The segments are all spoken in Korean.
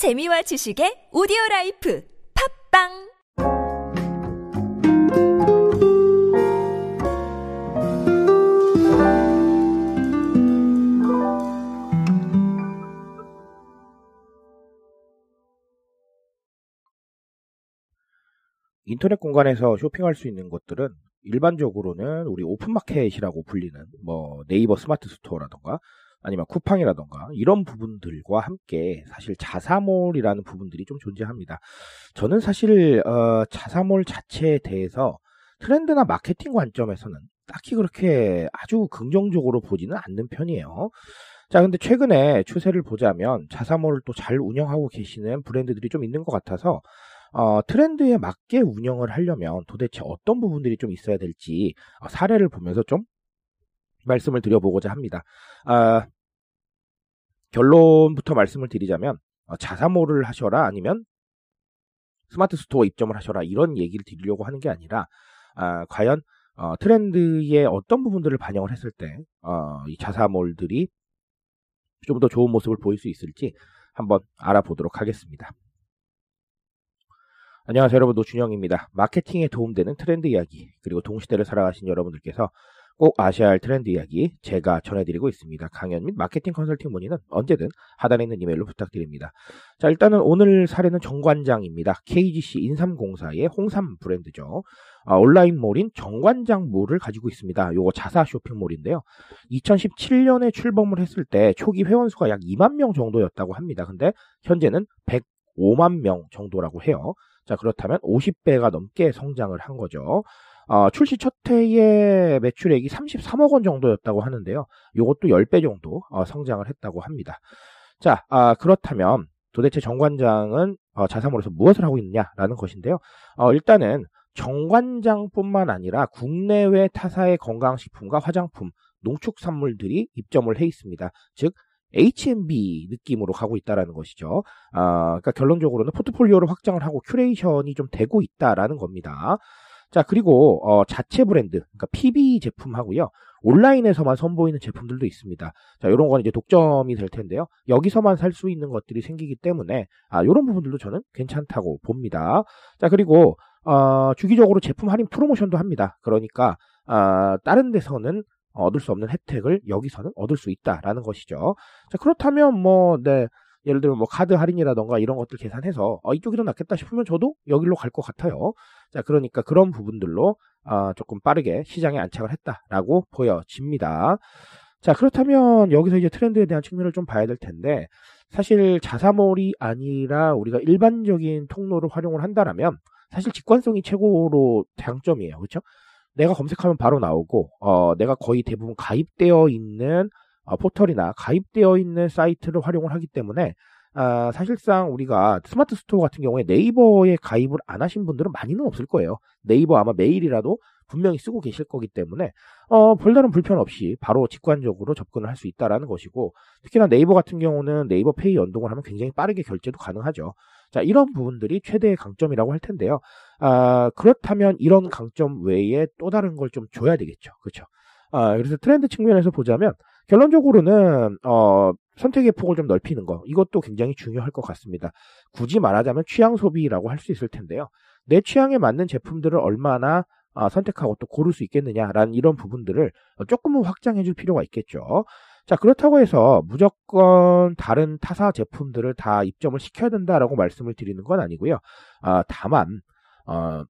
재미와 지식의 오디오 라이프 팟빵! 인터넷 공간에서 쇼핑할 수 있는 것들은 일반적으로는 우리 오픈마켓이라고 불리는 뭐 네이버 스마트 스토어라던가 아니면 쿠팡이라던가 이런 부분들과 함께 사실 자사몰이라는 부분들이 좀 존재합니다. 저는 사실 어, 자사몰 자체에 대해서 트렌드나 마케팅 관점에서는 딱히 그렇게 아주 긍정적으로 보지는 않는 편이에요. 자, 근데 최근에 추세를 보자면 자사몰을 또 잘 운영하고 계시는 브랜드들이 좀 있는 것 같아서 어, 트렌드에 맞게 운영을 하려면 도대체 어떤 부분들이 좀 있어야 될지 어, 사례를 보면서 좀 말씀을 드려보고자 합니다. 아, 결론부터 말씀을 드리자면 어, 자사몰을 하셔라 아니면 스마트 스토어 입점을 하셔라 이런 얘기를 드리려고 하는 게 아니라 아, 과연 어, 트렌드의 어떤 부분들을 반영을 했을 때 어, 이 자사몰들이 좀 더 좋은 모습을 보일 수 있을지 한번 알아보도록 하겠습니다. 안녕하세요 여러분 노준영입니다. 마케팅에 도움되는 트렌드 이야기 그리고 동시대를 살아가신 여러분들께서 꼭 아셔야 할 트렌드 이야기 제가 전해드리고 있습니다. 강연 및 마케팅 컨설팅 문의는 언제든 하단에 있는 이메일로 부탁드립니다. 자 일단은 오늘 사례는 정관장입니다. KGC 인삼공사의 홍삼 브랜드죠. 아, 온라인몰인 정관장몰을 가지고 있습니다. 요거 자사 쇼핑몰인데요. 2017년에 출범을 했을 때 초기 회원 수가 약 2만 명 정도였다고 합니다. 근데 현재는 105만 명 정도라고 해요. 자, 그렇다면 50배가 넘게 성장을 한 거죠. 어, 출시 첫 해의 매출액이 33억 원 정도였다고 하는데요. 이것도 10배 정도 어, 성장을 했다고 합니다. 자, 아, 그렇다면 도대체 정관장은 어, 자사몰에서 무엇을 하고 있느냐라는 것인데요. 어, 일단은 정관장뿐만 아니라 국내외 타사의 건강식품과 화장품, 농축산물들이 입점을 해 있습니다. 즉 H&B 느낌으로 가고 있다라는 것이죠. 아, 그러니까 결론적으로는 포트폴리오를 확장을 하고 큐레이션이 좀 되고 있다라는 겁니다. 자, 그리고 어, 자체 브랜드, 그러니까 PB 제품하고요. 온라인에서만 선보이는 제품들도 있습니다. 자, 이런 건 이제 독점이 될 텐데요. 여기서만 살 수 있는 것들이 생기기 때문에 아, 이런 부분들도 저는 괜찮다고 봅니다. 자, 그리고 어, 주기적으로 제품 할인 프로모션도 합니다. 그러니까 아, 다른 데서는 얻을 수 없는 혜택을 여기서는 얻을 수 있다라는 것이죠. 자, 그렇다면 뭐, 네, 예를 들면 뭐 카드 할인이라던가 이런 것들 계산해서 어, 이쪽이 더 낫겠다 싶으면 저도 여기로 갈 것 같아요. 자, 그러니까 그런 부분들로 아, 조금 빠르게 시장에 안착을 했다라고 보여집니다. 자, 그렇다면 여기서 이제 트렌드에 대한 측면을 좀 봐야 될 텐데 사실 자사몰이 아니라 우리가 일반적인 통로를 활용을 한다라면 사실 직관성이 최고로 장점이에요. 그렇죠? 내가 검색하면 바로 나오고 어, 내가 거의 대부분 가입되어 있는 어, 포털이나 가입되어 있는 사이트를 활용을 하기 때문에 아, 사실상 우리가 스마트 스토어 같은 경우에 네이버에 가입을 안 하신 분들은 많이는 없을 거예요. 네이버 아마 메일이라도 분명히 쓰고 계실 거기 때문에 어, 별다른 불편 없이 바로 직관적으로 접근을 할 수 있다라는 것이고 특히나 네이버 같은 경우는 네이버 페이 연동을 하면 굉장히 빠르게 결제도 가능하죠. 자 이런 부분들이 최대의 강점이라고 할 텐데요. 아, 그렇다면 이런 강점 외에 또 다른 걸 좀 줘야 되겠죠. 그렇죠? 아, 그래서 트렌드 측면에서 보자면 결론적으로는 어, 선택의 폭을 좀 넓히는 거 이것도 굉장히 중요할 것 같습니다. 굳이 말하자면 취향 소비라고 할 수 있을 텐데요. 내 취향에 맞는 제품들을 얼마나 아, 선택하고 또 고를 수 있겠느냐라는 이런 부분들을 조금은 확장해 줄 필요가 있겠죠. 자, 그렇다고 해서 무조건 다른 타사 제품들을 다 입점을 시켜야 된다라고 말씀을 드리는 건 아니고요. 아, 다만, 어,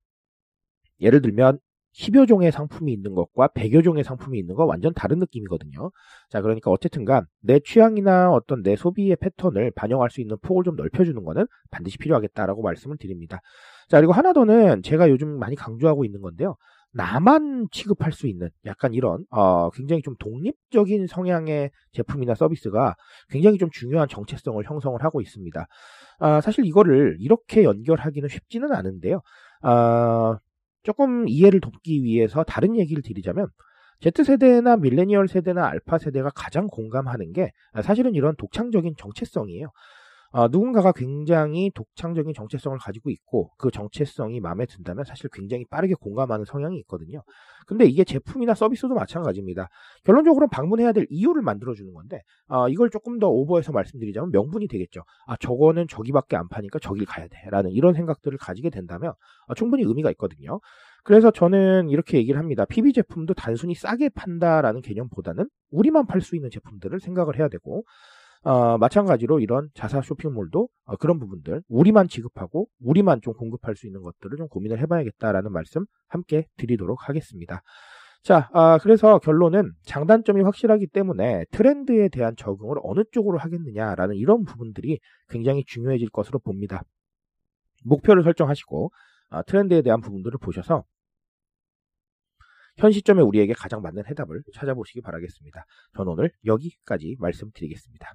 예를 들면 10여 종의 상품이 있는 것과 100여 종의 상품이 있는 건 완전 다른 느낌이거든요. 자, 그러니까 어쨌든간 내 취향이나 어떤 내 소비의 패턴을 반영할 수 있는 폭을 좀 넓혀주는 거는 반드시 필요하겠다라고 말씀을 드립니다. 자, 그리고 하나 더는 제가 요즘 많이 강조하고 있는 건데요. 나만 취급할 수 있는 약간 이런 어, 굉장히 좀 독립적인 성향의 제품이나 서비스가 굉장히 좀 중요한 정체성을 형성을 하고 있습니다. 아, 사실 이거를 이렇게 연결하기는 쉽지는 않은데요. 아, 조금 이해를 돕기 위해서 다른 얘기를 드리자면 Z세대나 밀레니얼 세대나 알파 세대가 가장 공감하는 게 사실은 이런 독창적인 정체성이에요. 어, 누군가가 굉장히 독창적인 정체성을 가지고 있고 그 정체성이 마음에 든다면 사실 굉장히 빠르게 공감하는 성향이 있거든요. 근데 이게 제품이나 서비스도 마찬가지입니다. 결론적으로 방문해야 될 이유를 만들어주는 건데 어, 이걸 조금 더 오버해서 말씀드리자면 명분이 되겠죠. 아 저거는 저기밖에 안 파니까 저길 가야 돼라는 이런 생각들을 가지게 된다면 어, 충분히 의미가 있거든요. 그래서 저는 이렇게 얘기를 합니다. PB 제품도 단순히 싸게 판다라는 개념보다는 우리만 팔 수 있는 제품들을 생각을 해야 되고 어, 마찬가지로 이런 자사 쇼핑몰도 어, 그런 부분들 우리만 지급하고 우리만 좀 공급할 수 있는 것들을 좀 고민을 해봐야겠다라는 말씀 함께 드리도록 하겠습니다. 자, 아, 그래서 결론은 장단점이 확실하기 때문에 트렌드에 대한 적응을 어느 쪽으로 하겠느냐라는 이런 부분들이 굉장히 중요해질 것으로 봅니다. 목표를 설정하시고 아, 트렌드에 대한 부분들을 보셔서 현 시점에 우리에게 가장 맞는 해답을 찾아보시기 바라겠습니다. 저는 오늘 여기까지 말씀드리겠습니다.